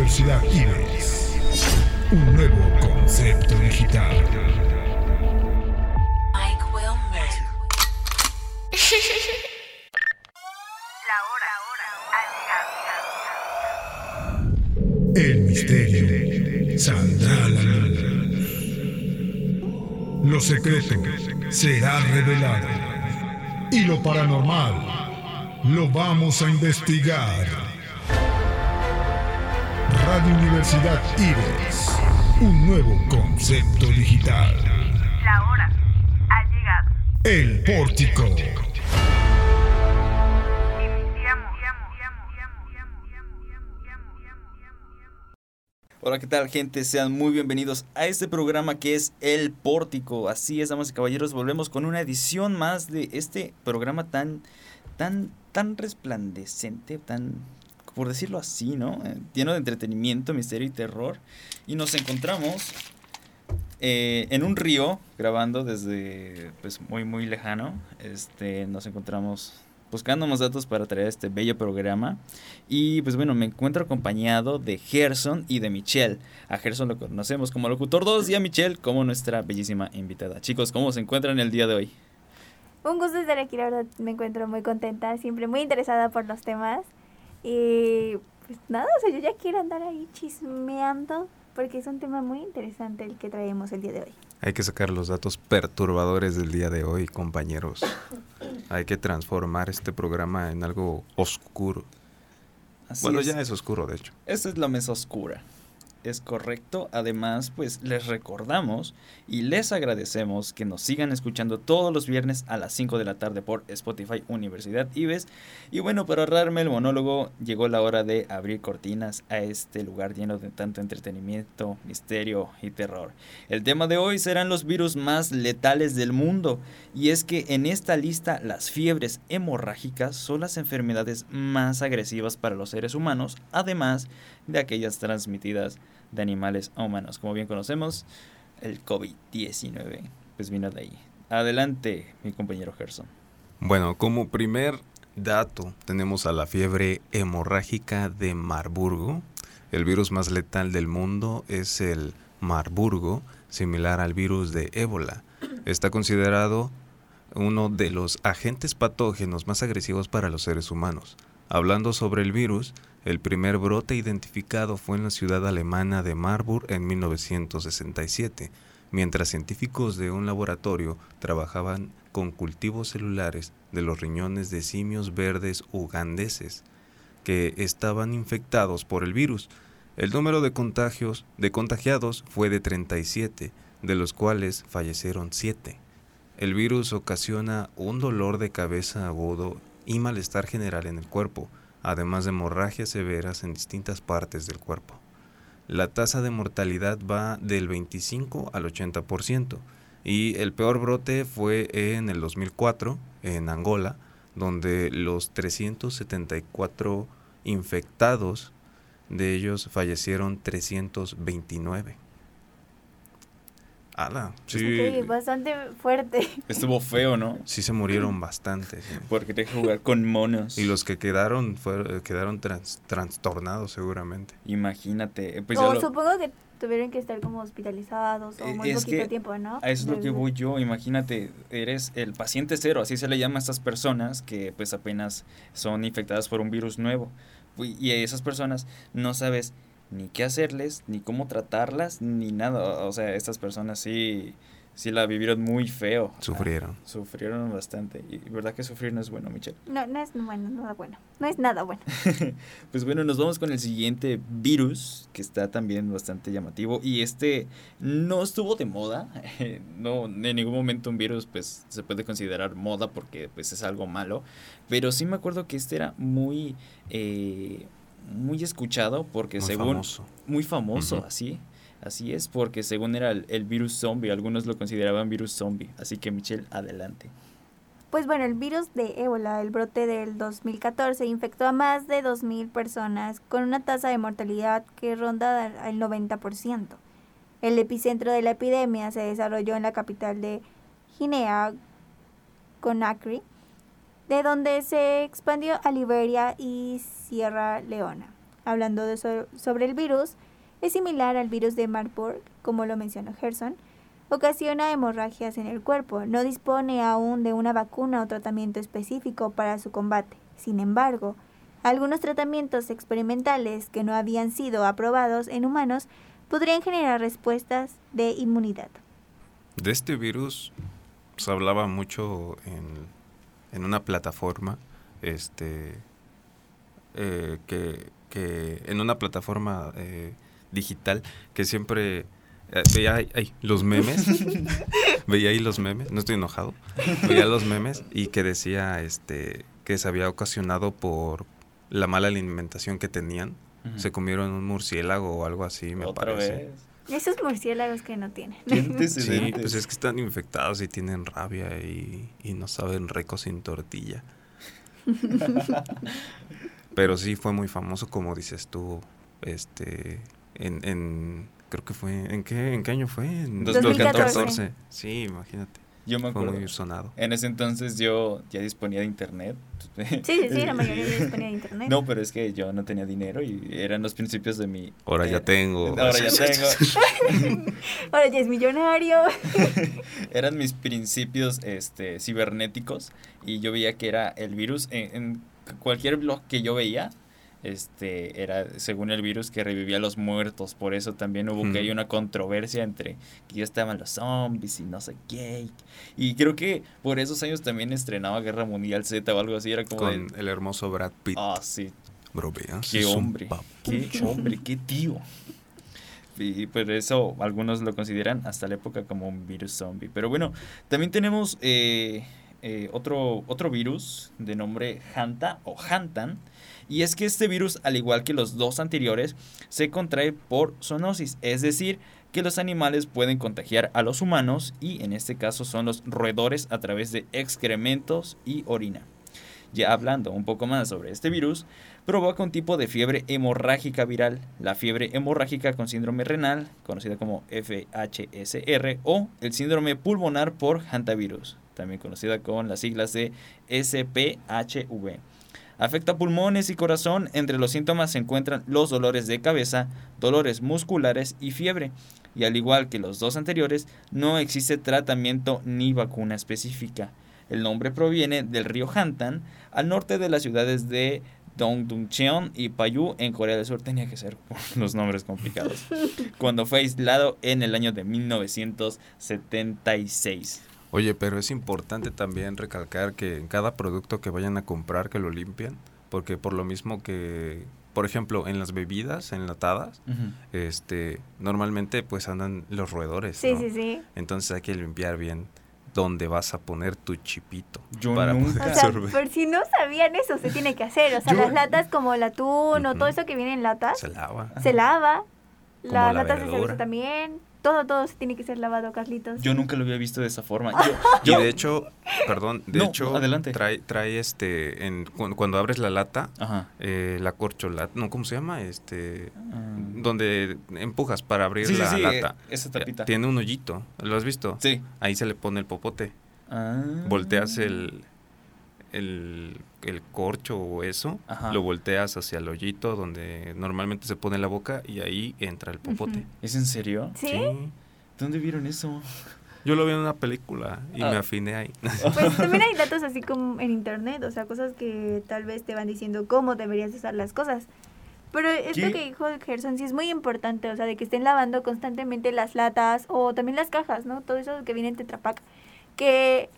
Universidad Ives. Un nuevo concepto digital. Secreto será revelado. Y lo paranormal lo vamos a investigar. Radio Universidad Ives. Un nuevo concepto digital. La hora ha llegado. El pórtico. Hola, ¿qué tal gente? Sean muy bienvenidos a este programa que es El Pórtico. Así es, damas y caballeros, volvemos con una edición más de este programa tan, tan, tan resplandecente, tan, por decirlo así, ¿no? Eh, lleno de entretenimiento, misterio y terror. Y nos encontramos eh, en un río, grabando desde, pues, muy, muy lejano. Este, nos encontramos buscando más datos para traer este bello programa. Y pues bueno, me encuentro acompañado de Gerson y de Michelle. A Gerson lo conocemos como locutor 2 y a Michelle como nuestra bellísima invitada. Chicos, ¿cómo se encuentran el día de hoy? Un gusto estar aquí, la verdad me encuentro muy contenta, siempre muy interesada por los temas. Y pues nada, o sea, yo ya quiero andar ahí chismeando porque es un tema muy interesante el que traemos el día de hoy. Hay que sacar los datos perturbadores del día de hoy, compañeros. Hay que transformar este programa en algo oscuro. Así bueno, es. ya es oscuro, de hecho. Esta es la mesa oscura. Es correcto. Además, pues les recordamos y les agradecemos que nos sigan escuchando todos los viernes a las 5 de la tarde por Spotify Universidad Ives. Y bueno, para ahorrarme el monólogo, llegó la hora de abrir cortinas a este lugar lleno de tanto entretenimiento, misterio y terror. El tema de hoy serán los virus más letales del mundo. Y es que en esta lista las fiebres hemorrágicas son las enfermedades más agresivas para los seres humanos, además de aquellas transmitidas de animales a humanos. Como bien conocemos, el COVID-19 pues vino de ahí. Adelante, mi compañero Gerson. Bueno, como primer dato tenemos a la fiebre hemorrágica de Marburgo. El virus más letal del mundo es el Marburgo, similar al virus de ébola. Está considerado uno de los agentes patógenos más agresivos para los seres humanos. Hablando sobre el virus, el primer brote identificado fue en la ciudad alemana de Marburg en 1967, mientras científicos de un laboratorio trabajaban con cultivos celulares de los riñones de simios verdes ugandeses que estaban infectados por el virus. El número de contagios de contagiados fue de 37, de los cuales fallecieron 7. El virus ocasiona un dolor de cabeza agudo y malestar general en el cuerpo, además de hemorragias severas en distintas partes del cuerpo. La tasa de mortalidad va del 25 al 80%, y el peor brote fue en el 2004 en Angola, donde los 374 infectados de ellos fallecieron 329. Ala, sí, Ok, bastante fuerte. Estuvo feo, ¿no? sí se murieron bastante. sí. Porque te jugar con monos. Y los que quedaron fueron, quedaron trans- trastornados seguramente. Imagínate. Pues o lo- supongo que tuvieron que estar como hospitalizados o Eh, muy es poquito que tiempo, ¿no? A eso es lo que voy yo, imagínate, eres el paciente cero, así se le llama a estas personas que pues apenas son infectadas por un virus nuevo. Y a esas personas no sabes ni qué hacerles, ni cómo tratarlas, ni nada. O sea, estas personas sí, sí la vivieron muy feo. Sufrieron. Ah, sufrieron bastante. Y verdad que sufrir no es bueno, Michelle. No, no es bueno, nada bueno. No es nada bueno. Pues bueno, nos vamos con el siguiente virus que está también bastante llamativo y este no estuvo de moda, no en ningún momento un virus pues se puede considerar moda porque pues es algo malo, pero sí me acuerdo que este era muy eh, muy escuchado porque Muy según famoso. muy famoso así Así es, porque según era el, el virus zombie, algunos lo consideraban virus zombie. Así que Michelle, adelante. Pues bueno, el virus de ébola, el brote del 2014, infectó a más de 2.000 personas con una tasa de mortalidad que ronda el 90%. El epicentro de la epidemia se desarrolló en la capital de Guinea, Conakry, de donde se expandió a Liberia y Sierra Leona. Hablando de so- sobre el virus, es similar al virus de Marburg, como lo mencionó Gerson, ocasiona hemorragias en el cuerpo. No dispone aún de una vacuna o tratamiento específico para su combate. Sin embargo, algunos tratamientos experimentales que no habían sido aprobados en humanos podrían generar respuestas de inmunidad. De este virus se hablaba mucho en, en una plataforma, este, eh, que, que en una plataforma eh, digital que siempre eh, veía ahí, ahí los memes, veía ahí los memes, no estoy enojado, veía los memes y que decía este que se había ocasionado por la mala alimentación que tenían. Se comieron un murciélago o algo así, me Otra parece. vez. Esos murciélagos que no tienen. ¿Qué Sí, pues es que están infectados y tienen rabia y, y no saben rico sin tortilla. Pero sí fue muy famoso, como dices tú, este, en, en creo que fue, ¿en qué, en qué año fue? En 2014. Sí, imagínate, Yo me fue acuerdo. muy sonado. En ese entonces yo ya disponía de internet. Sí, sí, sí, la mayoría ya disponía de internet. No, pero es que yo no tenía dinero y eran los principios de mi... Ahora ya eh, tengo. Ahora ya tengo. Ahora ya es millonario. eran mis principios este, cibernéticos y yo veía que era el virus en, en cualquier blog que yo veía este era según el virus que revivía a los muertos por eso también hubo que hay una controversia entre que ya estaban los zombies y no sé qué y creo que por esos años también estrenaba Guerra Mundial Z o algo así era como Con de, el hermoso Brad Pitt. ah sí Bro, qué hombre qué hombre qué tío y por eso algunos lo consideran hasta la época como un virus zombie. Pero bueno, también tenemos eh, eh, otro, otro virus de nombre Hanta o Hantan. Y es que este virus, al igual que los dos anteriores, se contrae por zoonosis. Es decir, que los animales pueden contagiar a los humanos y en este caso son los roedores a través de excrementos y orina. Ya hablando un poco más sobre este virus, provoca un tipo de fiebre hemorrágica viral, la fiebre hemorrágica con síndrome renal, conocida como FHSR, o el síndrome pulmonar por hantavirus, también conocida con las siglas de SPHV. Afecta pulmones y corazón. Entre los síntomas se encuentran los dolores de cabeza, dolores musculares y fiebre. Y al igual que los dos anteriores, no existe tratamiento ni vacuna específica. El nombre proviene del río Hantan, al norte de las ciudades de Dongdungcheon y Payu en Corea del Sur. Tenía que ser los nombres complicados. Cuando fue aislado en el año de 1976. Oye, pero es importante también recalcar que en cada producto que vayan a comprar que lo limpian, porque por lo mismo que, por ejemplo, en las bebidas enlatadas, este, normalmente pues andan los roedores, Sí, ¿no? sí, sí. Entonces hay que limpiar bien dónde vas a poner tu chipito Yo para nunca- poder O sea, absorber. por si no sabían eso, se tiene que hacer. O sea, Yo- las latas como el atún o todo eso que viene en latas, Se lava. se lava. Las la latas de cerveza también. Todo, todo se tiene que ser lavado, Carlitos. Yo nunca lo había visto de esa forma. Y Yo, yo- de hecho, perdón, de No, hecho, adelante. trae, trae este, en, cu- cuando, abres la lata, Ajá. eh, la corcholata, no, ¿cómo se llama? Este, Ah. donde empujas para abrir Sí, sí, la sí, lata. eh, esa tapita. Tiene un hoyito, ¿lo has visto? Sí. Ahí se le pone el popote. Ah. Volteas el, el, el corcho o eso, Ajá. lo volteas hacia el hoyito donde normalmente se pone la boca y ahí entra el popote. ¿Es en serio? ¿Sí? ¿Dónde vieron eso? Yo lo vi en una película y Ah. me afiné ahí. Pues también hay datos así como en internet, o sea, cosas que tal vez te van diciendo cómo deberías usar las cosas. Pero esto ¿Qué? que dijo Gerson sí es muy importante, o sea, de que estén lavando constantemente las latas o también las cajas, ¿no? Todo eso que viene en Tetra Pak, que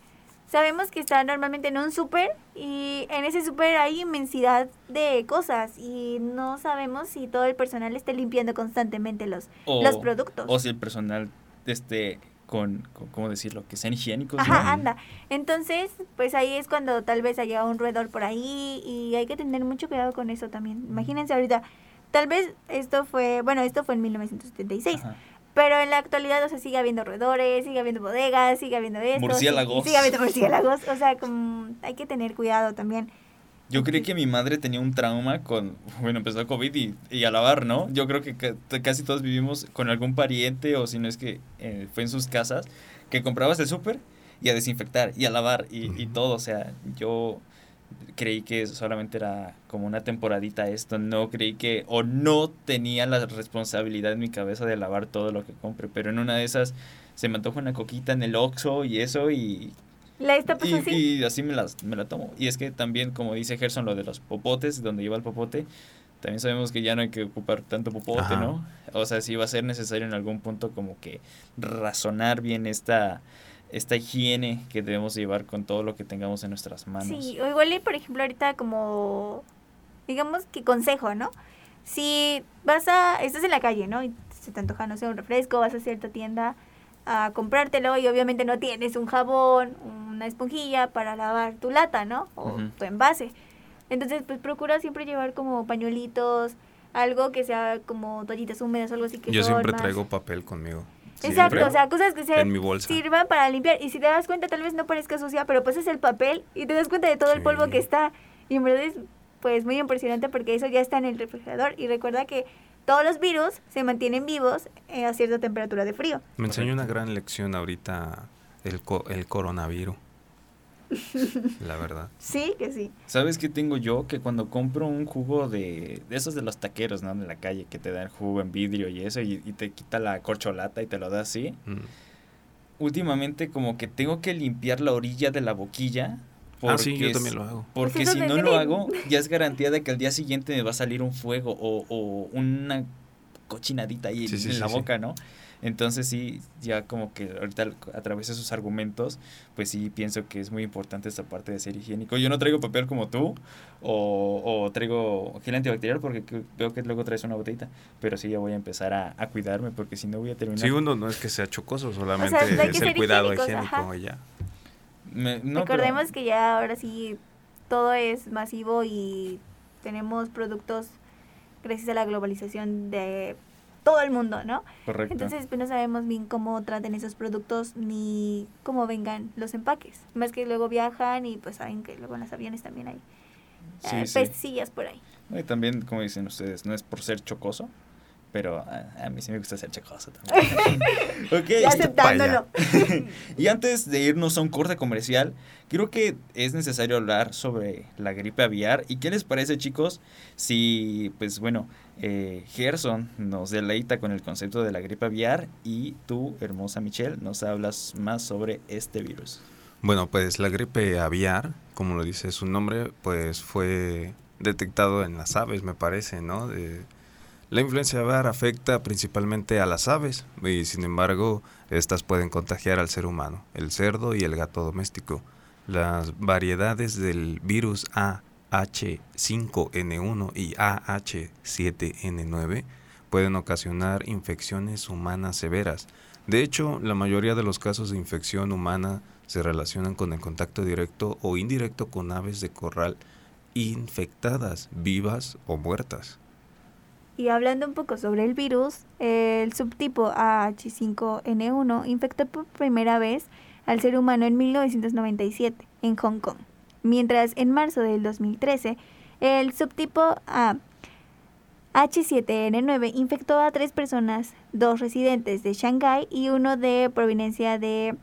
sabemos que está normalmente en un súper y en ese súper hay inmensidad de cosas y no sabemos si todo el personal esté limpiando constantemente los, O, los productos. O si el personal esté con, con- ¿cómo decirlo? Que sean higiénicos. ¿no? Ajá, anda. Entonces, pues ahí es cuando tal vez haya un roedor por ahí y hay que tener mucho cuidado con eso también. Imagínense ahorita, tal vez esto fue, bueno, esto fue en 1976, Ajá. Pero en la actualidad, o sea, sigue habiendo roedores, sigue habiendo bodegas, sigue habiendo esto. Murciélagos. Sigue habiendo murciélagos. O sea, como hay que tener cuidado también. Yo creí que mi madre tenía un trauma con, bueno, empezó COVID y, y a lavar, ¿no? Yo creo que ca- casi todos vivimos con algún pariente o si no es que eh, fue en sus casas, que comprabas el súper y a desinfectar y a lavar y, y todo. O sea, yo creí que solamente era como una temporadita esto, no creí que, o no tenía la responsabilidad en mi cabeza de lavar todo lo que compre, pero en una de esas se me antoja una coquita en el Oxxo y eso y La esta pues y, así. y así me, las, me la tomo. Y es que también, como dice Gerson, lo de los popotes, donde lleva el popote, también sabemos que ya no hay que ocupar tanto popote, Ajá. ¿no? O sea, sí va a ser necesario en algún punto como que razonar bien esta, esta higiene que debemos llevar con todo lo que tengamos en nuestras manos. Sí, o igual, y, por ejemplo, ahorita como, digamos que consejo, ¿no? Si vas a, estás en la calle, ¿no? Y se te antoja, no sé, un refresco, vas a cierta tienda a comprártelo y obviamente no tienes un jabón, una esponjilla para lavar tu lata, ¿no? O tu envase. Entonces, pues procura siempre llevar como pañuelitos, algo que sea como toallitas húmedas o algo así que Yo siempre más- traigo papel conmigo. Exacto, Siempre. o sea, cosas que se sirvan para limpiar. Y si te das cuenta, tal vez no parezca sucia, pero pues es el papel y te das cuenta de todo el polvo que está. Y en verdad es pues muy impresionante porque eso ya está en el refrigerador. Y recuerda que todos los virus se mantienen vivos eh, a cierta temperatura de frío. Me enseñó una gran lección ahorita el, co- el coronavirus. La verdad. Sí, que sí. ¿Sabes qué tengo yo? Que cuando compro un jugo de, de esos de los taqueros, ¿no? De la calle, que te dan jugo en vidrio y eso, y, y te quita la corcholata y te lo da así. Mm. últimamente como que tengo que limpiar la orilla de la boquilla. Ah, sí, yo también lo hago. Porque Pues eso si no lo hago, ya es garantía de que al día siguiente me va a salir un fuego o, o una cochinadita ahí Sí, sí, en sí, la sí. boca, ¿no? Entonces sí, ya como que ahorita a través de sus argumentos, pues sí pienso que es muy importante esta parte de ser higiénico. Yo no traigo papel como tú, o, o traigo gel antibacterial porque que- veo que luego traes una botellita, pero sí ya voy a empezar a, a cuidarme porque si no voy a terminar... Sí, uno no es que sea chocoso, solamente es el cuidado higiénico ajá. y ya. Me- no, pero- Recordemos que ya ahora sí todo es masivo y tenemos productos gracias a la globalización de todo el mundo, ¿no? Correcto. Entonces, pues no sabemos bien cómo traten esos productos ni cómo vengan los empaques. Más que luego viajan y pues saben que luego en los aviones también hay Sí, eh, sí. pestillas por ahí. Y también, como dicen ustedes, no es por ser chocoso, pero a, a mí sí me gusta ser chocoso también. ok, Ya aceptándolo. y antes de irnos a un corte comercial, creo que es necesario hablar sobre la gripe aviar. ¿Y qué les parece, chicos, si, pues bueno, eh, Gerson nos deleita con el concepto de la gripe aviar y tú, hermosa Michelle, nos hablas más sobre este virus? Bueno, pues la gripe aviar, como lo dice su nombre, pues fue detectado en las aves, me parece, ¿no? La influencia aviar afecta principalmente a las aves y sin embargo estas pueden contagiar al ser humano, el cerdo y el gato doméstico. Las variedades del virus AH5N1 y AH7N9 pueden ocasionar infecciones humanas severas. De hecho, la mayoría de los casos de infección humana se relacionan con el contacto directo o indirecto con aves de corral infectadas, vivas o muertas. Y hablando un poco sobre el virus, el subtipo AH5N1 infectó por primera vez al ser humano en 1997 en Hong Kong, mientras en marzo del 2013 el subtipo A H7N9 infectó a tres personas, dos residentes de Shanghái y uno de proveniencia de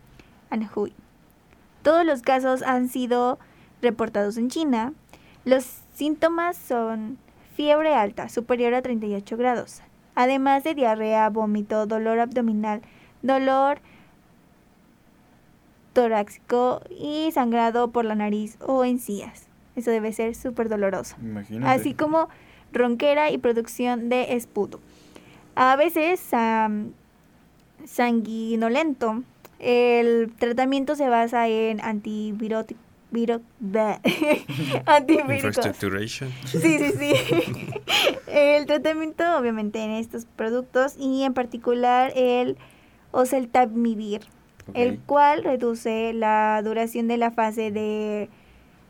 Anhui. Todos los casos han sido reportados en China. Los síntomas son fiebre alta, superior a 38 grados, además de diarrea, vómito, dolor abdominal, dolor torácico y sangrado por la nariz o encías. Eso debe ser súper doloroso. Imagínate. Así como ronquera y producción de esputo. A veces am, sanguinolento. El tratamiento se basa en antibióticos. antivirus. Infrastructuration. Sí, sí, sí. el tratamiento, obviamente, en estos productos y en particular el oseltamivir, el cual reduce la duración de la fase de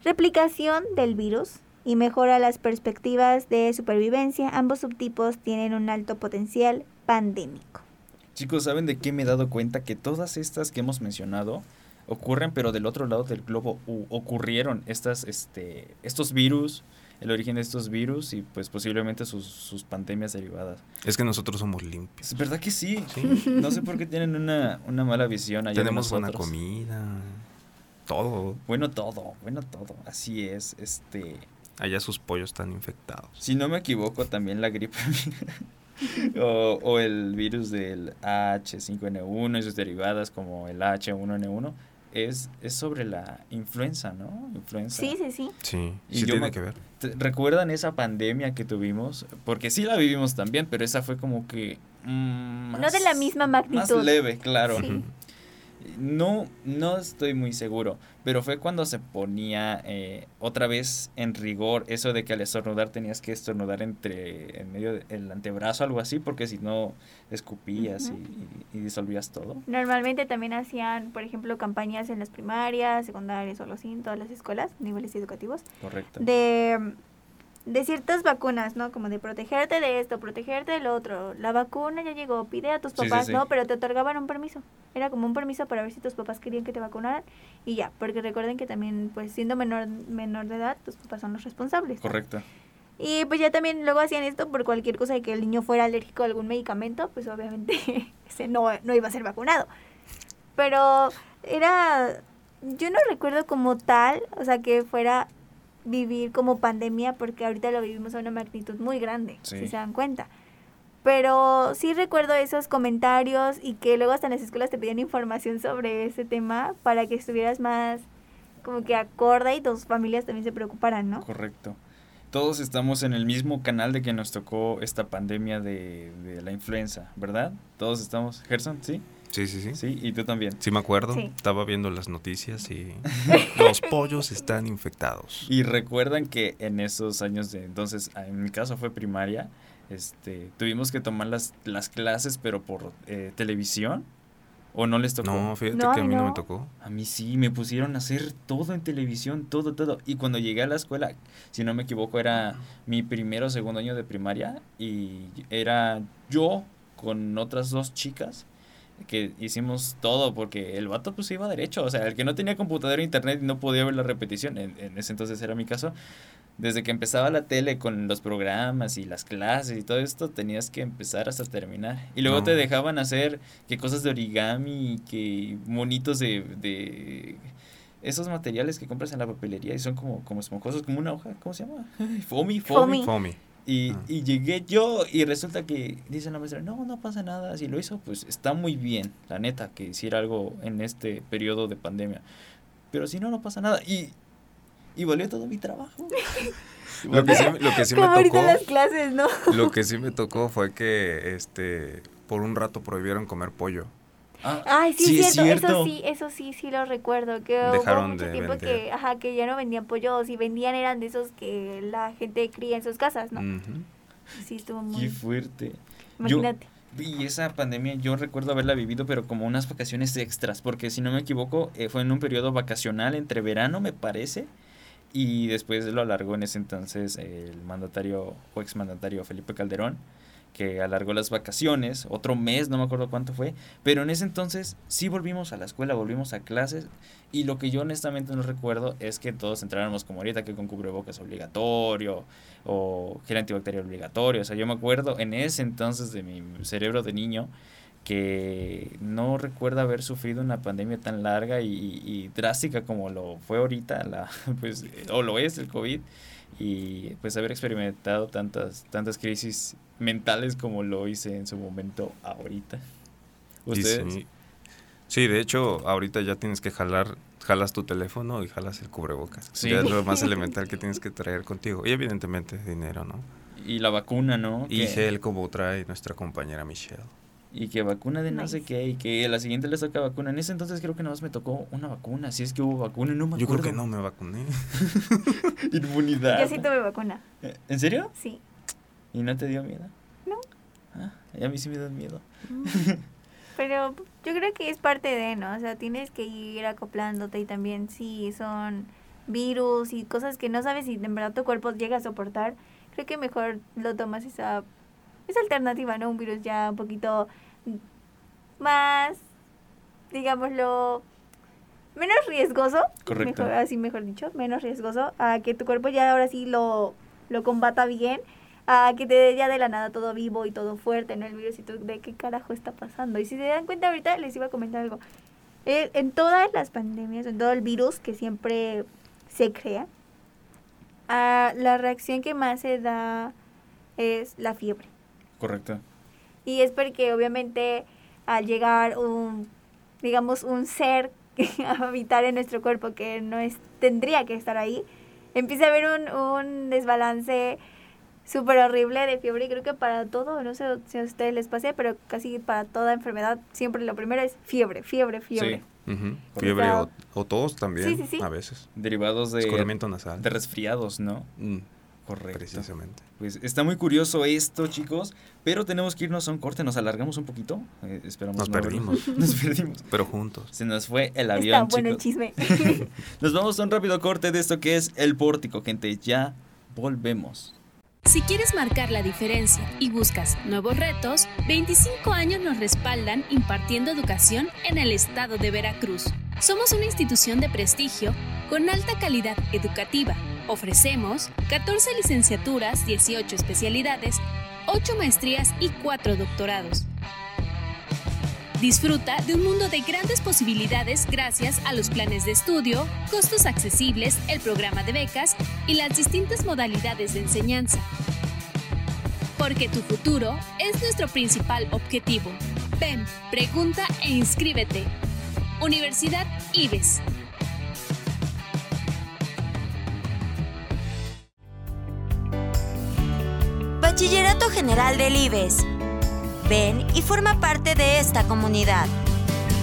replicación del virus y mejora las perspectivas de supervivencia. Ambos subtipos tienen un alto potencial pandémico. Chicos, ¿saben de qué me he dado cuenta? Que todas estas que hemos mencionado ocurren, pero del otro lado del globo ocurrieron estas, este, estos virus, el origen de estos virus y pues posiblemente sus, sus pandemias derivadas. Es que nosotros somos limpios. Es verdad que sí. Sí. No sé por qué tienen una, una mala visión allá Tenemos buena comida. Todo. Bueno todo, bueno todo. Así es, este... Allá sus pollos están infectados. Si no me equivoco, también la gripe o, o el virus del H5N1 y sus derivadas como el H1N1 es, es sobre la influenza, ¿no? Influenza. Sí, sí, sí. Sí, Y sí yo tiene me- que ver. ¿Te- ¿Recuerdan esa pandemia que tuvimos? Porque sí la vivimos también, pero esa fue como que... mm, No de la misma magnitud. Más leve, claro. Sí. No, no estoy muy seguro, pero fue cuando se ponía eh, otra vez en rigor eso de que al estornudar tenías que estornudar entre en medio del antebrazo, algo así, porque si no escupías y, y disolvías todo. Normalmente también hacían, por ejemplo, campañas en las primarias, secundarias o así, en todas las escuelas, niveles educativos, Correcto. de, de ciertas vacunas, ¿no? Como de protegerte de esto, protegerte del otro. La vacuna ya llegó, pide a tus Sí, sí, papás, sí. ¿no? Pero te otorgaban un permiso. Era como un permiso para ver si tus papás querían que te vacunaran y ya, porque recuerden que también, pues siendo menor, menor de edad, tus papás son los responsables. ¿no? Correcto. Y pues ya también luego hacían esto por cualquier cosa de que el niño fuera alérgico a algún medicamento, pues obviamente ese no, no iba a ser vacunado. Pero era, yo no recuerdo como tal, o sea, que fuera vivir como pandemia, porque ahorita lo vivimos a una magnitud muy grande, Sí. si se dan cuenta. Pero sí recuerdo esos comentarios y que luego hasta en las escuelas te pedían información sobre ese tema para que estuvieras más como que acorde y tus familias también se preocuparan, ¿no? Correcto. Todos estamos en el mismo canal de que nos tocó esta pandemia de, de la influenza, ¿verdad? Todos estamos. Gerson, ¿sí? Sí, sí, sí. Sí, y tú también. Sí me acuerdo. Sí. Estaba viendo las noticias y los pollos están infectados. Y recuerdan que en esos años de entonces, ah, en mi caso fue primaria, este, tuvimos que tomar las, las clases, pero por eh, televisión. ¿O no les tocó? No, fíjate No, que a mí no. no. me tocó. A mí sí, me pusieron a hacer todo en televisión, todo, todo. Y cuando llegué a la escuela, si no me equivoco, era mi primero o segundo año de primaria y era yo con otras dos chicas que hicimos todo porque el vato pues iba derecho, o sea, el que no tenía computadora e internet y no podía ver la repetición, en, en ese entonces era mi caso, desde que empezaba la tele con los programas y las clases y todo esto, tenías que empezar hasta terminar. Y luego No. te dejaban hacer que cosas de origami, que monitos de, de esos materiales que compras en la papelería y son como, como esponjosos, como una hoja, ¿cómo se llama? Ay, Foamy, foamy. Foamy. Y, Ah. y llegué yo y resulta que dice la maestra, no, no pasa nada. Si lo hizo, pues está muy bien, la neta, que hiciera algo en este periodo de pandemia. Pero si no, no pasa nada. Y, y valió todo mi trabajo. Lo que sí, lo que sí me Como tocó, las clases, ¿no? lo que sí me tocó fue que este por un rato prohibieron comer pollo. Ah, Ay, sí, sí, es es cierto, cierto. eso sí, eso sí, sí lo recuerdo, que Dejaron hubo mucho de tiempo vender. que, ajá, que ya no vendían pollos y vendían eran de esos que la gente cría en sus casas, ¿no? Ujú. Sí, estuvo qué muy, fuerte. Yo- imagínate. Y esa pandemia yo recuerdo haberla vivido, pero como unas vacaciones extras, porque si no me equivoco, eh, fue en un periodo vacacional entre verano, me parece, y después lo alargó en ese entonces el mandatario o exmandatario Felipe Calderón, que alargó las vacaciones, otro mes, no me acuerdo cuánto fue, pero en ese entonces sí volvimos a la escuela, volvimos a clases, y lo que yo honestamente no recuerdo es que todos entráramos como ahorita, que con cubrebocas obligatorio, o gel antibacterial obligatorio. O sea, yo me acuerdo en ese entonces de mi cerebro de niño que no recuerda haber sufrido una pandemia tan larga y, y drástica como lo fue ahorita, la, pues, o lo es el COVID, y pues haber experimentado tantas, tantas crisis mentales como lo hice en su momento ahorita. ¿Ustedes? Sí, Sí, de hecho, ahorita ya tienes que jalar, jalas tu teléfono y jalas el cubrebocas. Sí. Ya es lo más elemental que tienes que traer contigo. Y evidentemente dinero, ¿no? Y la vacuna, ¿no? Y gel como trae nuestra compañera Michelle. Y que vacuna de no sé Nice. qué, y que a la siguiente les toca vacuna. En ese entonces creo que nada más me tocó una vacuna, si es que hubo vacuna, no me Yo acuerdo. creo que no me vacuné. Inmunidad. Yo sí tuve vacuna, Eh, ¿En serio? sí. ¿Y no te dio miedo? No. Ah, a mí sí me da miedo. Pero yo creo que es parte de, ¿no? O sea, tienes que ir acoplándote y también si son virus y cosas que no sabes si en verdad tu cuerpo llega a soportar, creo que mejor lo tomas esa, esa alternativa, ¿no? Un virus ya un poquito más, digámoslo, menos riesgoso. Correcto. Mejor, así mejor dicho, menos riesgoso. A que tu cuerpo ya ahora sí lo, lo combata bien. A que te dé ya de la nada todo vivo y todo fuerte en el virus y tú de qué carajo está pasando. Y si se dan cuenta ahorita les iba a comentar algo. Eh, en todas las pandemias, en todo el virus que siempre se crea, ah, la reacción que más se da es la fiebre. Correcto. Y es porque obviamente al llegar un, digamos, un ser a habitar en nuestro cuerpo que no es, tendría que estar ahí, empieza a haber un, un desbalance súper horrible de fiebre y creo que para todo, no sé si a ustedes les pase, pero casi para toda enfermedad siempre lo primero es fiebre, fiebre, fiebre. Fiebre o, o tos también, Sí, sí, sí. a veces. Derivados de, Escurrimiento nasal. de resfriados, ¿no? Mm, Correcto. precisamente. Pues está muy curioso esto, chicos, pero tenemos que irnos a un corte, nos alargamos un poquito. Eh, esperamos Nos no perdimos. nos perdimos. Pero juntos. Se nos fue el Está avión, bueno el chicos. chisme. Nos vamos a un rápido corte de esto que es el pórtico, gente. Ya volvemos. Si quieres marcar la diferencia y buscas nuevos retos, 25 años nos respaldan impartiendo educación en el estado de Veracruz. Somos una institución de prestigio con alta calidad educativa. Ofrecemos 14 licenciaturas, 18 especialidades, 8 maestrías y 4 doctorados. Disfruta de un mundo de grandes posibilidades gracias a los planes de estudio, costos accesibles, el programa de becas y las distintas modalidades de enseñanza. Porque tu futuro es nuestro principal objetivo. Ven, pregunta e inscríbete. Universidad IBES. Bachillerato General del IBES. Ven y forma parte de esta comunidad.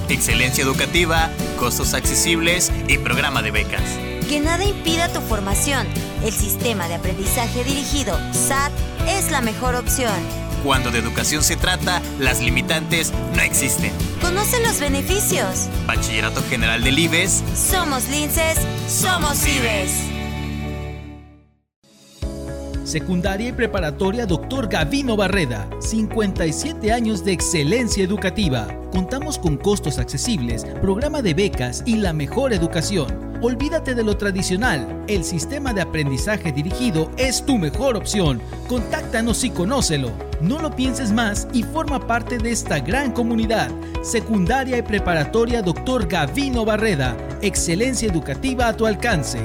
Excelencia educativa, costos accesibles y programa de becas. Que nada impida tu formación. El sistema de aprendizaje dirigido, SAT, es la mejor opción. Cuando de educación se trata, las limitantes no existen. Conoce los beneficios. Bachillerato General del IBES. Somos linces, somos IBES. Secundaria y preparatoria Dr. Gavino Barreda. 57 años de excelencia educativa. Contamos con costos accesibles, programa de becas y la mejor educación. Olvídate de lo tradicional. El sistema de aprendizaje dirigido es tu mejor opción. Contáctanos y conócelo. No lo pienses más y forma parte de esta gran comunidad. Secundaria y preparatoria Dr. Gavino Barreda. Excelencia educativa a tu alcance.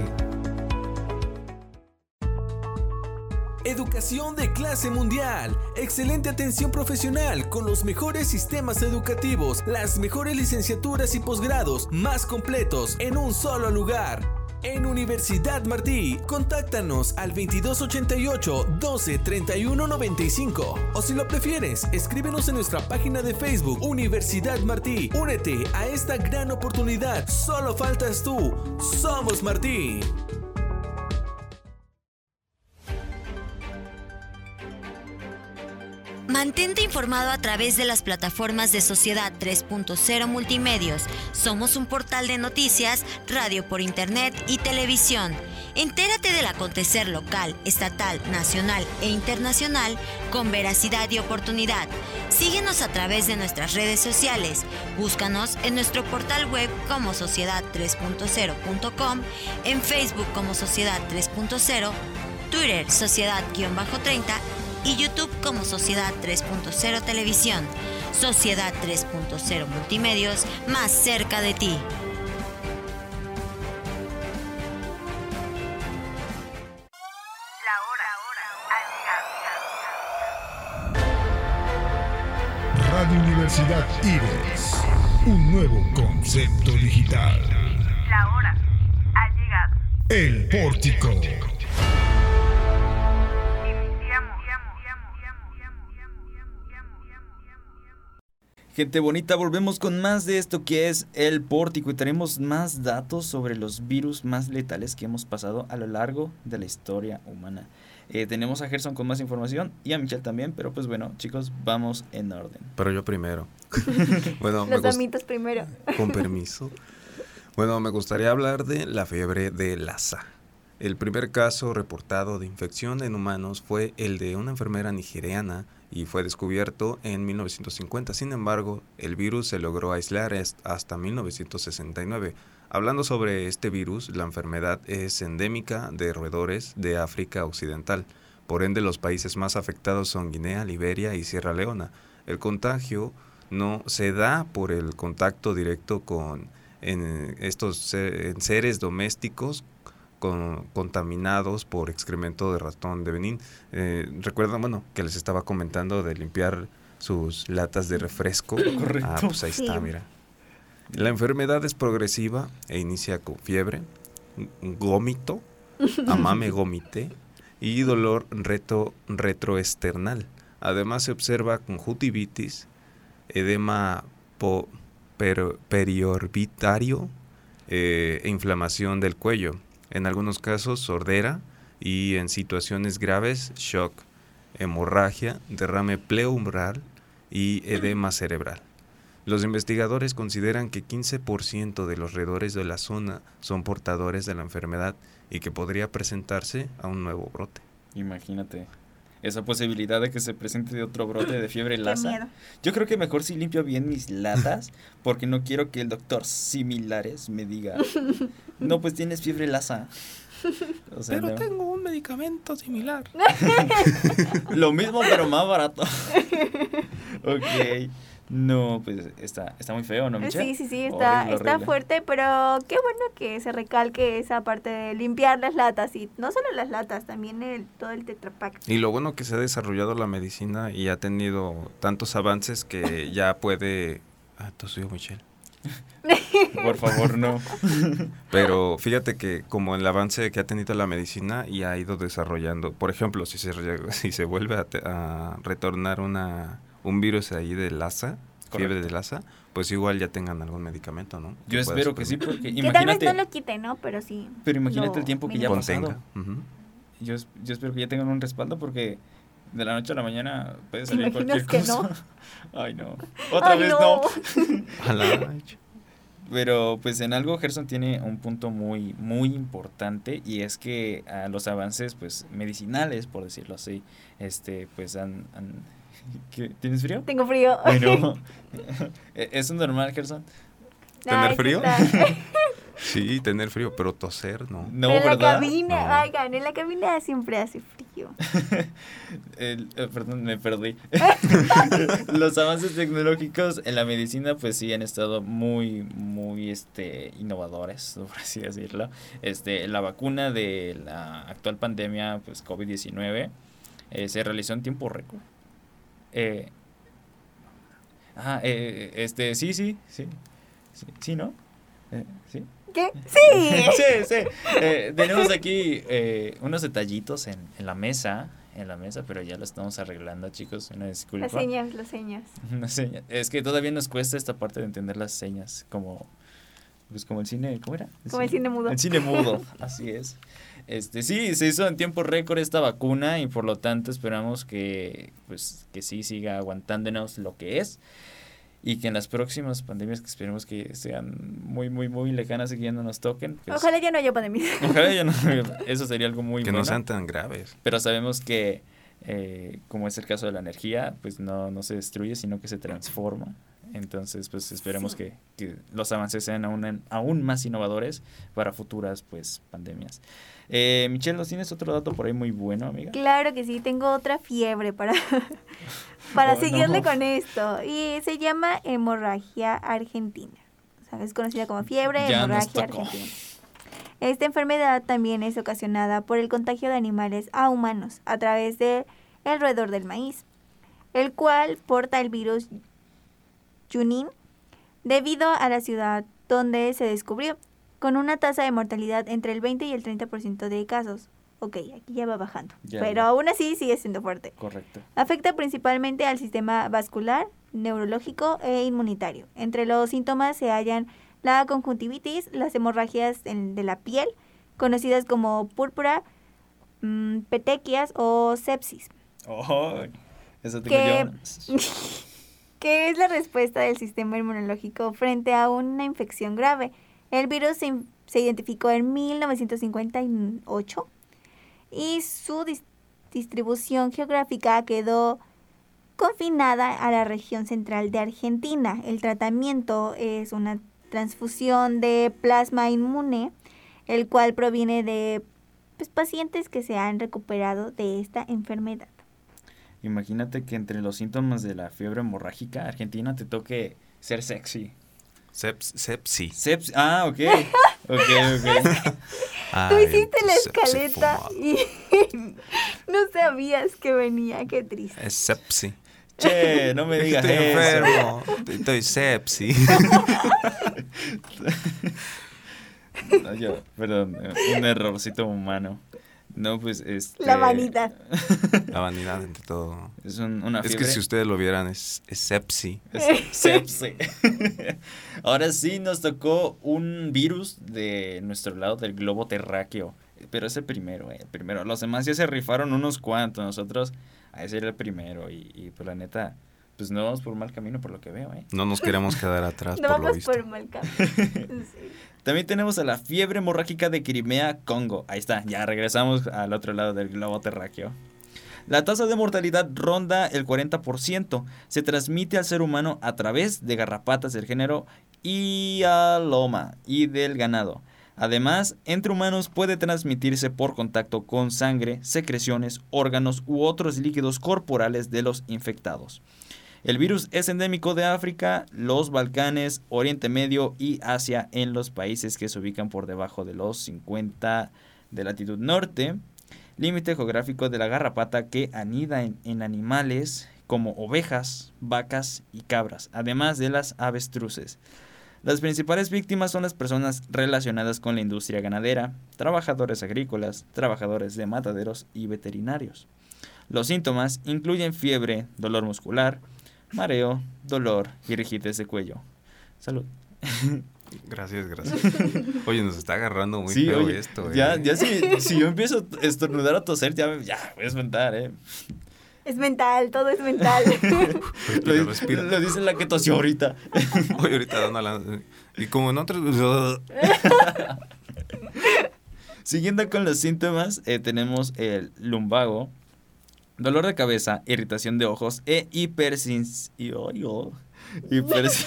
Educación de clase mundial. Excelente atención profesional con los mejores sistemas educativos, las mejores licenciaturas y posgrados más completos en un solo lugar. En Universidad Martí, contáctanos al 2288 12 31 95 o si lo prefieres, escríbenos en nuestra página de Facebook Universidad Martí. Únete a esta gran oportunidad. Solo faltas tú. Somos Martí. Mantente informado a través de las plataformas de Sociedad 3.0 Multimedios. Somos un portal de noticias, radio por internet y televisión. Entérate del acontecer local, estatal, nacional e internacional con veracidad y oportunidad. Síguenos a través de nuestras redes sociales. Búscanos en nuestro portal web como sociedad3.0.com, en Facebook como Sociedad 3.0, Twitter Sociedad-30 y YouTube como Sociedad 3.0 Televisión. Sociedad 3.0 Multimedios, más cerca de ti. La hora ha llegado. Radio Universidad Ives. Un nuevo concepto digital. La hora ha llegado. El pórtico. Gente bonita, volvemos con más de esto que es el pórtico y tenemos más datos sobre los virus más letales que hemos pasado a lo largo de la historia humana. Eh, tenemos a Gerson con más información y a Michelle también, pero pues bueno, chicos, vamos en orden. Pero yo primero. bueno, Los damitos primero. con permiso. Bueno, me gustaría hablar de la fiebre de Lassa. El primer caso reportado de infección en humanos fue el de una enfermera nigeriana y fue descubierto en 1950. Sin embargo, el virus se logró aislar hasta 1969. Hablando sobre este virus, la enfermedad es endémica de roedores de África Occidental. Por ende, los países más afectados son Guinea, Liberia y Sierra Leona. El contagio no se da por el contacto directo con estos seres domésticos contaminados por excremento de ratón de Benín. Eh, recuerdan, bueno, que les estaba comentando de limpiar sus latas de refresco. Correcto. Ah, pues ahí está, mira. La enfermedad es progresiva e inicia con fiebre, gómito, amame gómite y dolor reto, retroesternal. Además se observa conjuntivitis, edema periorbitario eh, e inflamación del cuello en algunos casos sordera y en situaciones graves shock, hemorragia, derrame pleural y edema cerebral. Los investigadores consideran que 15% de los roedores de la zona son portadores de la enfermedad y que podría presentarse a un nuevo brote. Imagínate esa posibilidad de que se presente de otro brote de fiebre lasa. Yo creo que mejor si limpio bien mis latas, porque no quiero que el doctor similares me diga, no, pues tienes fiebre lasa. pero tengo un medicamento similar. Lo mismo, pero más barato. ok. No, pues está, está muy feo, ¿no, Michelle? Sí, sí, sí, está, está fuerte, pero qué bueno que se recalque esa parte de limpiar las latas, y no solo las latas, también el, todo el tetrapack. Y lo bueno que se ha desarrollado la medicina y ha tenido tantos avances que ya puede... Ah, soy Michelle. Por favor, no. Pero fíjate que como el avance que ha tenido la medicina y ha ido desarrollando, por ejemplo, si se, si se vuelve a, a retornar una un virus ahí de Lassa, fiebre de Lassa, pues igual ya tengan algún medicamento, ¿no? Yo espero que sí, porque imagínate... Que tal vez no lo quite, ¿no? Pero sí. Pero imagínate el tiempo que ya ha pasado. yo, yo espero que ya tengan un respaldo porque de la noche a la mañana puede salir cualquier cosa. No? Ay, no. Otra vez no. no. Pero pues en algo Gerson tiene un punto muy muy importante y es que a los avances pues medicinales, por decirlo así, este pues han ¿Tienes frío? Tengo frío. Bueno, ¿es un normal, Gerson? ¿Tener frío? sí, tener frío, pero toser, ¿no? No, en la cabina, en la cabina siempre hace frío. Eh, perdón, me perdí. Los avances tecnológicos en la medicina, pues sí, han estado muy, muy este, innovadores, por así decirlo. Este, la vacuna de la actual pandemia, pues COVID-19, eh, se realizó en tiempo récord. Eh, ah, eh, este, sí, sí, sí. Sí, ¿no? Eh, ¿Sí? ¿Qué? Sí. sí, sí. Eh, tenemos aquí eh, unos detallitos en, en, la mesa, en la mesa, pero ya lo estamos arreglando, chicos. Una disculpa. Las señas, las señas. Es que todavía nos cuesta esta parte de entender las señas, como, pues como el cine, ¿cómo era? como el cine mudo. El cine mudo, así es. Este, sí, se hizo en tiempo récord esta vacuna y por lo tanto esperamos que, pues, que sí siga aguantándonos lo que es y que en las próximas pandemias que esperemos que sean muy, muy, muy lejanas y que ya no nos toquen. Pues ojalá ya no haya pandemias. Ojalá ya no, eso sería algo muy Que no sean tan graves. Pero sabemos que, eh, como es el caso de la energía, pues no, no se destruye, sino que se transforma. Entonces, pues esperemos que, que, los avances sean aún, aún más innovadores para futuras pues pandemias. Eh, Michelle, ¿nos tienes otro dato por ahí muy bueno, amiga? Claro que sí, tengo otra fiebre para, para seguirle con esto. Y se llama hemorragia argentina. O sea, es conocida como fiebre hemorragia argentina. Esta enfermedad también es ocasionada por el contagio de animales a humanos a través del el roedor del maíz, el cual porta el virus Junín debido a la ciudad donde se descubrió con una tasa de mortalidad entre el 20 y el 30% de casos. Ok, aquí ya va bajando, pero aún así sigue siendo fuerte. Correcto. Afecta principalmente al sistema vascular, neurológico e inmunitario. Entre los síntomas se hallan la conjuntivitis, las hemorragias de la piel, conocidas como púrpura, mm, petequias o sepsis. Oh, eso tengo que, que es la respuesta del sistema inmunológico frente a una infección grave El virus se, identificó en 1958 y su dis- distribución geográfica quedó confinada a la región central de Argentina. El tratamiento es una transfusión de plasma inmune, el cual proviene de pues, pacientes que se han recuperado de esta enfermedad. Imagínate que entre los síntomas de la fiebre hemorrágica argentina te toque ser sexy. Seps, sepsi. Seps ah, ok. Ok, ok. Tú hiciste la sepsi escaleta y no sabías que venía, qué triste. Es sepsi. Che, no me digas Estoy eso. enfermo. Estoy sepsi. No, yo, perdón, un errorcito humano. No, pues este. La vanidad. La vanidad entre todo. Es un- una Es que si ustedes lo vieran, es, es sepsi. Es sepsi. Ahora sí nos tocó un virus de nuestro lado del globo terráqueo. Pero es el primero, eh, el primero. Los demás ya se rifaron unos cuantos. Nosotros, a ese era el primero. Y, y pues la neta, pues no vamos por mal camino por lo que veo, eh. No nos queremos quedar atrás, No por lo vamos visto. por mal camino. Sí. También tenemos a la fiebre hemorrágica de Crimea, Congo. Ahí está, ya regresamos al otro lado del globo terráqueo. La tasa de mortalidad ronda el 40%. Se transmite al ser humano a través de garrapatas del género Ialoma y del ganado. Además, entre humanos puede transmitirse por contacto con sangre, secreciones, órganos u otros líquidos corporales de los infectados. El virus es endémico de África, los Balcanes, Oriente Medio y Asia en los países que se ubican por debajo de los 50 de latitud norte. Límite geográfico de la garrapata que anida en, en animales como ovejas, vacas y cabras, además de las avestruces. Las principales víctimas son las personas relacionadas con la industria ganadera, trabajadores agrícolas, trabajadores de mataderos y veterinarios. Los síntomas incluyen fiebre, dolor muscular, mareo, dolor y rigidez de cuello. Salud. Gracias, gracias. Oye, nos está agarrando muy Sí, feo oye, esto. ya, eh. ya si, si yo empiezo a estornudar o toser, ya, ya voy a espantar, ¿eh? Es mental, todo es mental. Respira, Lo, respira. lo dice la que tosió ahorita. Oye, ahorita dando la... Y como en otros... Siguiendo con los síntomas, eh, tenemos el lumbago, dolor de cabeza, irritación de ojos e ay, oh, hipers-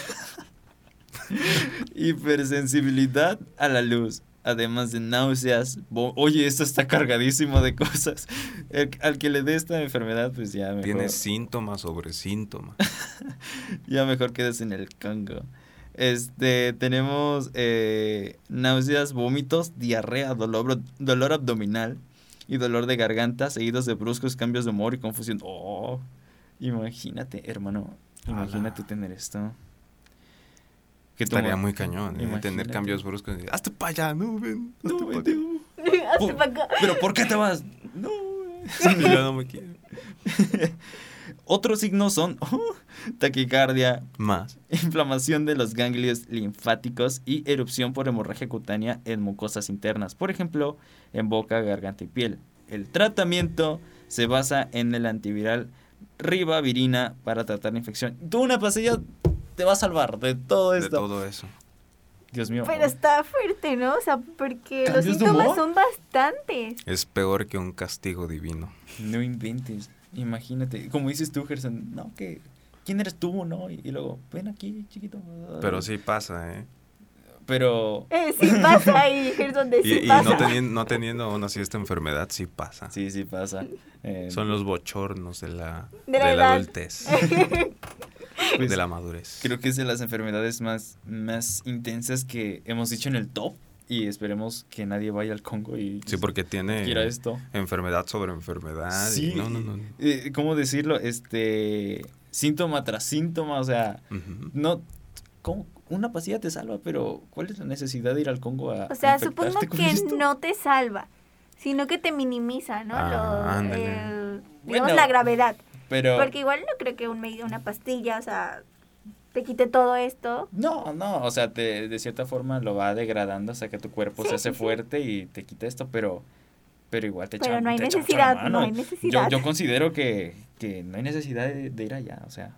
hipersensibilidad a la luz, además de náuseas. Oye, esto está cargadísimo de cosas. El- al que le dé esta enfermedad, pues ya mejor, Tiene síntomas sobre síntomas. ya mejor quedes en el Congo. Este, tenemos eh, náuseas, vómitos, diarrea, dolor, dolor abdominal y dolor de garganta, seguidos de bruscos cambios de humor y confusión. Oh, imagínate, hermano, imagínate Ala. tener esto. Que Estaría muy cañón, ¿eh? Tener cambios bruscos. Hazte para allá, no, ven. No, hazte pa' vete. acá. Hazte pa' acá. Pero ¿por qué te vas? No. Ya no me quiero. Otros signos son oh, taquicardia, Más. inflamación de los ganglios linfáticos y erupción por hemorragia cutánea en mucosas internas, por ejemplo, en boca, garganta y piel. El tratamiento se basa en el antiviral ribavirina para tratar la infección. Tú una pastilla te va a salvar de todo De esto. todo eso. Dios mío. Pero está fuerte, ¿no? O sea, porque los ¿Cambios de síntomas son bastantes. Es peor que un castigo divino. No inventes. Imagínate, como dices tú, Gerson, no, que ¿quién eres tú, no? Y, y luego, ven aquí, chiquito. Pero sí pasa, ¿eh? Pero Eh, sí pasa ahí, es donde sí Y, y pasa. no, teniendo, no teniendo aún así esta enfermedad, sí pasa. sí, sí pasa. Eh, Son los bochornos de la, De de la edad. adultez, pues, de la madurez. Creo que es de las enfermedades más, más intensas que hemos dicho en el top. Y esperemos que nadie vaya al Congo y Sí, porque tiene quiera esto. enfermedad sobre enfermedad. y Sí. no, no, no. no. Eh, ¿Cómo decirlo? Este. Síntoma tras síntoma. O sea, Ujú. no. ¿cómo? Una pastilla te salva, pero ¿cuál es la necesidad de ir al Congo a. O sea, a supongo que esto? no te salva, sino que te minimiza, ¿no? Ah, Lo- el- digamos, Bueno, la gravedad. Pero. Porque igual no creo que un una pastilla, o sea, te quite todo esto. No, no, o sea, te, de cierta forma lo va degradando hasta que tu cuerpo Sí, se hace sí, sí. fuerte y te quita esto, pero pero igual te echa Pero no hay necesidad, no hay Yo- necesidad. Yo, considero que, que no hay necesidad de, de ir allá, o sea,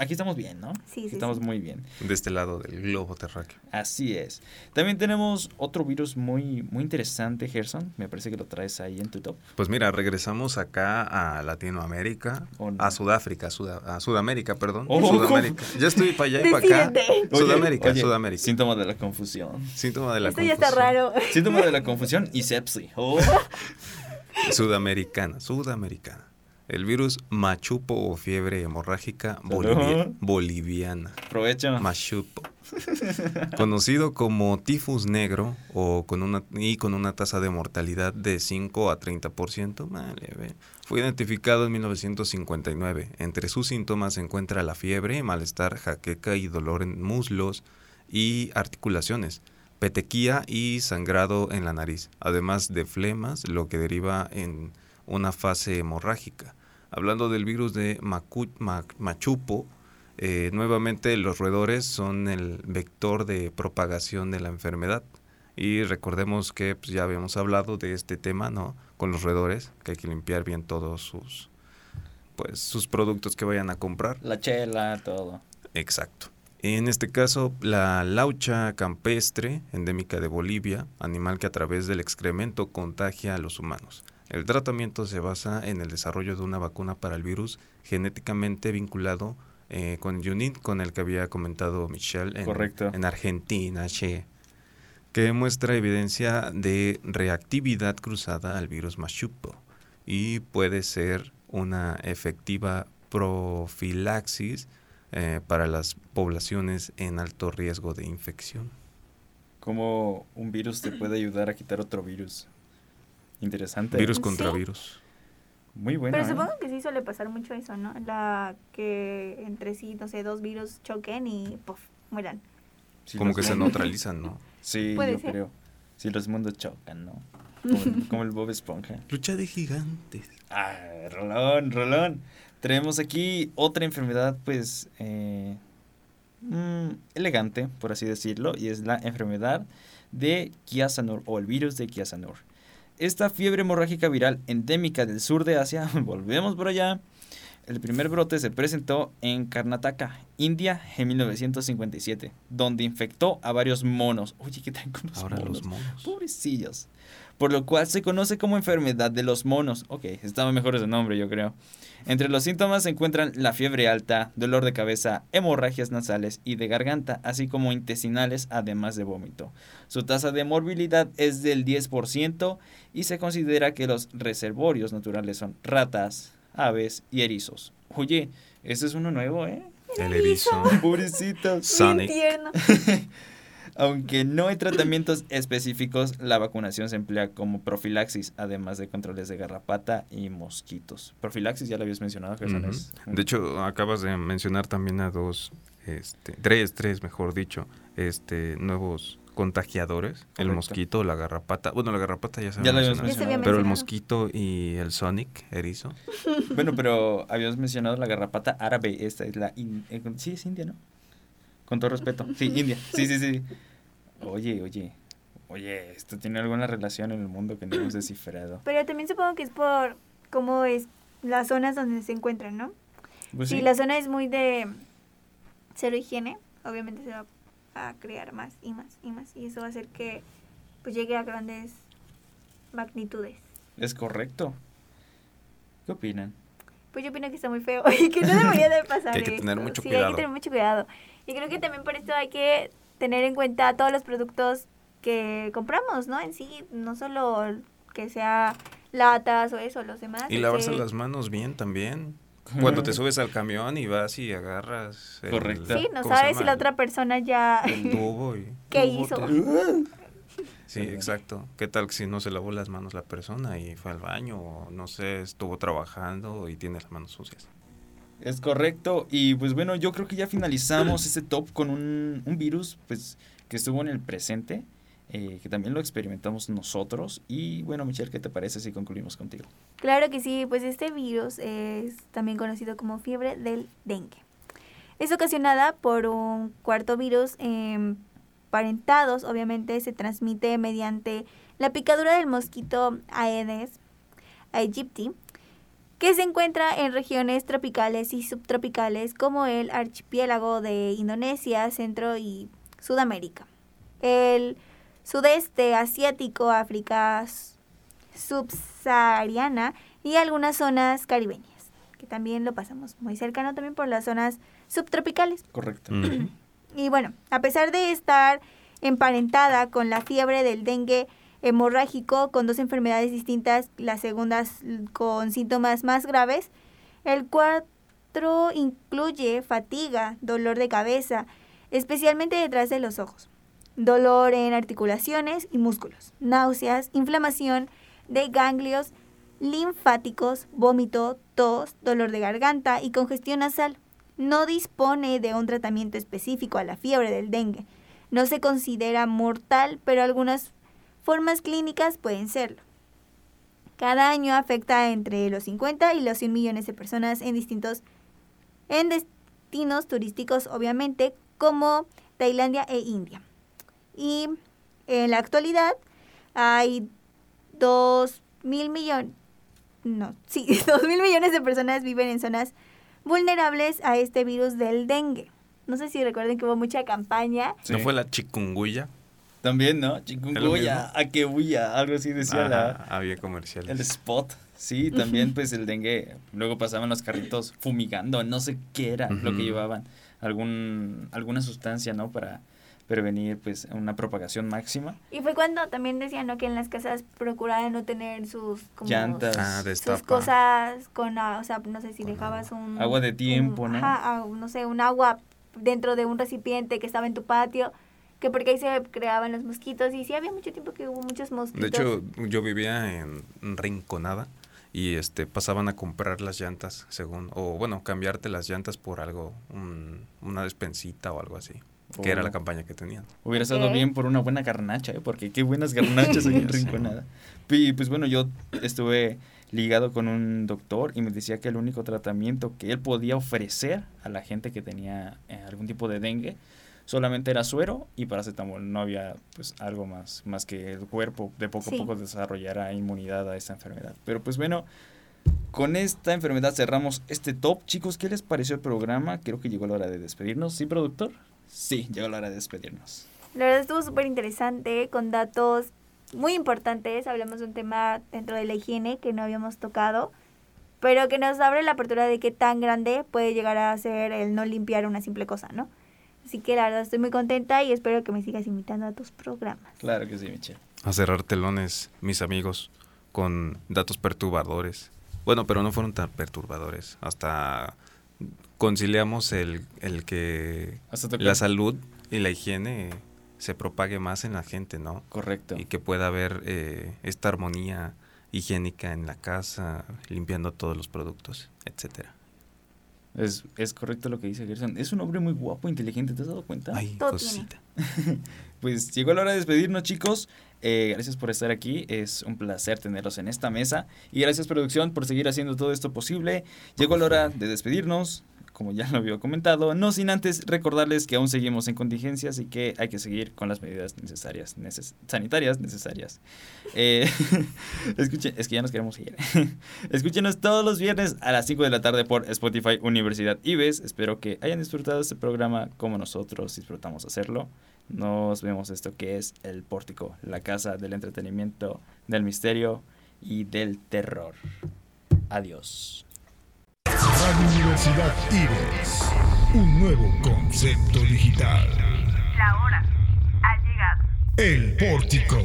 aquí estamos bien, ¿no? Sí, sí, Estamos sí. muy bien. De este lado del globo terráqueo. Así es. También tenemos otro virus muy, muy interesante, Gerson. Me parece que lo traes ahí en tu top. Pues mira, regresamos acá a Latinoamérica, Oh, no. a Sudáfrica, a, a Sudamérica, perdón. Oh, Sudamérica. Ya estoy para allá y para acá. Oye, Sudamérica, oye, Sudamérica. Síntoma de la confusión. Síntoma de la Esto ya está confusión. raro. Síntoma de la confusión y sepsi. Oh. Sudamericana, sudamericana. El virus machupo o fiebre hemorrágica bolivia- boliviana. Provecho. Machupo. Conocido como tifus negro o con una, y con una tasa de mortalidad de 5 a 30%, vale, ve. fue identificado en 1959. Entre sus síntomas se encuentra la fiebre, malestar, jaqueca y dolor en muslos y articulaciones, petequía y sangrado en la nariz, además de flemas, lo que deriva en una fase hemorrágica. Hablando del virus de Macu- Machupo, eh, nuevamente los roedores son el vector de propagación de la enfermedad. Y recordemos que pues, ya habíamos hablado de este tema, ¿no? Con los roedores, que hay que limpiar bien todos sus, pues, sus productos que vayan a comprar. La chela, todo. Exacto. En este caso, la laucha campestre, endémica de Bolivia, animal que a través del excremento contagia a los humanos. El tratamiento se basa en el desarrollo de una vacuna para el virus genéticamente vinculado eh, con Junin, con el que había comentado Michelle en, Correcto. en Argentina, che, que muestra evidencia de reactividad cruzada al virus Machupo y puede ser una efectiva profilaxis eh, para las poblaciones en alto riesgo de infección. Cómo un virus te puede ayudar a quitar otro virus. Interesante. Virus Sí. contra virus. Muy bueno. Pero ¿eh? supongo que sí suele pasar mucho eso, ¿no? La que entre sí, no sé, dos virus choquen y puff, mueran. Sí, Como que se neutralizan, ¿no? Sí, Puede yo ser. creo. Sí, los mundos chocan, ¿no? Como el, como el Bob Esponja. Lucha de gigantes. Ah, Rolón, Rolón. Tenemos aquí otra enfermedad, pues, eh, mm, elegante, por así decirlo, y es la enfermedad de Kiasanur o el virus de Kiasanur. Esta fiebre hemorrágica viral endémica del sur de Asia, volvemos por allá. El primer brote se presentó en Karnataka, India, en 1957, donde infectó a varios monos. Oye, ¿qué tal con los Ahora monos? los monos. Pobrecillos. Por lo cual se conoce como enfermedad de los monos. Ok, estaba mejor ese nombre, yo creo. Entre los síntomas se encuentran la fiebre alta, dolor de cabeza, hemorragias nasales y de garganta, así como intestinales, además de vómito. Su tasa de morbilidad es del 10% y se considera que los reservorios naturales son ratas, aves y erizos. Oye, este es uno nuevo, ¿eh? El erizo. Pobrecitos. Sonic. Aunque no hay tratamientos específicos, la vacunación se emplea como profilaxis, además de controles de garrapata y mosquitos. Profilaxis ya lo habías mencionado, Gerson, Ujú. es- De hecho, acabas de mencionar también a dos, este, tres, tres, mejor dicho, este, nuevos contagiadores. El mosquito, la garrapata. Bueno, la garrapata ya se Ya había mencionado, Pero el mosquito y el Sonic, erizo. Bueno, pero habíamos mencionado la garrapata árabe, esta es la... in- eh, sí, es india, ¿no? Con todo respeto. Sí, India. Sí, sí, sí. Oye, oye. Oye, esto tiene alguna relación en el mundo que no hemos descifrado. Pero también supongo que es por cómo es las zonas donde se encuentran, ¿no? Pues si sí. la zona es muy de cero higiene, obviamente se va a crear más y más y más. Y eso va a hacer que pues llegue a grandes magnitudes. Es correcto. ¿Qué opinan? Pues yo opino que está muy feo y que no debería de pasar Que hay que tener esto. mucho sí, cuidado. hay que tener mucho cuidado. Y creo que también por esto hay que tener en cuenta todos los productos que compramos, ¿no? En sí, no solo que sea latas o eso, los demás. Y lavarse que- las manos bien también. Cuando te subes al camión y vas y agarras el, Correcto. Sí, no ¿cómo se sabes si la otra persona ya... el tubo y ¿Qué tubo, hizo? Sí, exacto. ¿Qué tal que si no se lavó las manos la persona y fue al baño o no sé, estuvo trabajando y tiene las manos sucias? Es correcto. Y pues bueno, yo creo que ya finalizamos este top con un, un virus pues que estuvo en el presente, eh, que también lo experimentamos nosotros. Y bueno, Michelle, ¿qué te parece si concluimos contigo? Claro que sí, pues este virus es también conocido como fiebre del dengue. Es ocasionada por un cuarto virus emparentados, obviamente se transmite mediante la picadura del mosquito Aedes aegypti que se encuentra en regiones tropicales y subtropicales como el archipiélago de Indonesia, Centro y Sudamérica, el sudeste asiático, África subsahariana y algunas zonas caribeñas, que también lo pasamos muy cercano también por las zonas subtropicales. Correcto. Y bueno, a pesar de estar emparentada con la fiebre del dengue hemorrágico con dos enfermedades distintas, las segundas con síntomas más graves. El cuatro incluye fatiga, dolor de cabeza, especialmente detrás de los ojos, dolor en articulaciones y músculos, náuseas, inflamación de ganglios linfáticos, vómito, tos, dolor de garganta y congestión nasal. No dispone de un tratamiento específico a la fiebre del dengue. No se considera mortal, pero algunas formas clínicas pueden serlo. Cada año afecta entre los 50 y los 100 millones de personas en distintos destinos turísticos, obviamente, como Tailandia e India. Y en la actualidad hay 2 mil millones, no, sí, 2 mil millones de personas viven en zonas vulnerables a este virus del dengue. No sé si recuerden que hubo mucha campaña. ¿No fue la chikungunya? También, ¿no? Chikungunya, a que huya, algo así decía la... Había comerciales. El spot. Sí, también pues el dengue. Luego pasaban los carritos fumigando, no sé qué era lo que llevaban. Algún, alguna sustancia, ¿no? Para prevenir pues una propagación máxima. Y fue cuando también decían ¿no? que en las casas procuraban no tener sus llantas, ah, sus cosas con, o sea, no sé si dejabas un agua de tiempo, ¿no? Ajá, no sé, un agua dentro de un recipiente que estaba en tu patio que porque ahí se creaban los mosquitos y sí había mucho tiempo que hubo muchos mosquitos. De hecho, yo vivía en Rinconada y este pasaban a comprar las llantas según o bueno, cambiarte las llantas por algo, una despensita o algo así. Que era la campaña que tenían. Hubiera estado bien por una buena garnacha, ¿eh? porque qué buenas garnachas hay en Rinconada. Y pues bueno, yo estuve ligado con un doctor y me decía que el único tratamiento que él podía ofrecer a la gente que tenía eh, algún tipo de dengue solamente era suero y paracetamol, no había pues algo más, más que el cuerpo de poco a poco desarrollara inmunidad a esa enfermedad. Pero pues bueno, con esta enfermedad cerramos este top. Chicos, ¿qué les pareció el programa? Creo que llegó la hora de despedirnos. ¿Sí, productor? Sí, llegó la hora de despedirnos. La verdad estuvo súper interesante, con datos muy importantes. Hablamos de un tema dentro de la higiene que no habíamos tocado, pero que nos abre la apertura de qué tan grande puede llegar a ser el no limpiar una simple cosa, ¿no? Así que la verdad estoy muy contenta y espero que me sigas invitando a tus programas. Claro que sí, Michelle. A cerrar telones, mis amigos, con datos perturbadores. Bueno, pero no fueron tan perturbadores. Hasta conciliamos el, el que la salud y la higiene se propague más en la gente, ¿no? Correcto. Y que pueda haber eh, esta armonía higiénica en la casa, limpiando todos los productos, etcétera. Es, es correcto lo que dice Gerson. Es un hombre muy guapo, inteligente, ¿te has dado cuenta? Ay, cosita. pues llegó la hora de despedirnos, chicos. Eh, gracias por estar aquí. Es un placer tenerlos en esta mesa. Y gracias, producción, por seguir haciendo todo esto posible. Llegó la hora de despedirnos como ya lo había comentado, no sin antes recordarles que aún seguimos en contingencias y que hay que seguir con las medidas necesarias, sanitarias necesarias. Eh, escuchen, es que ya nos queremos ir. Escúchenos todos los viernes a las 5 de la tarde por Spotify Universidad Ives. Espero que hayan disfrutado este programa como nosotros disfrutamos hacerlo. Nos vemos esto que es El Pórtico, la casa del entretenimiento, del misterio y del terror. Adiós. Radio Universidad Ives, un nuevo concepto digital. La hora ha llegado. El pórtico.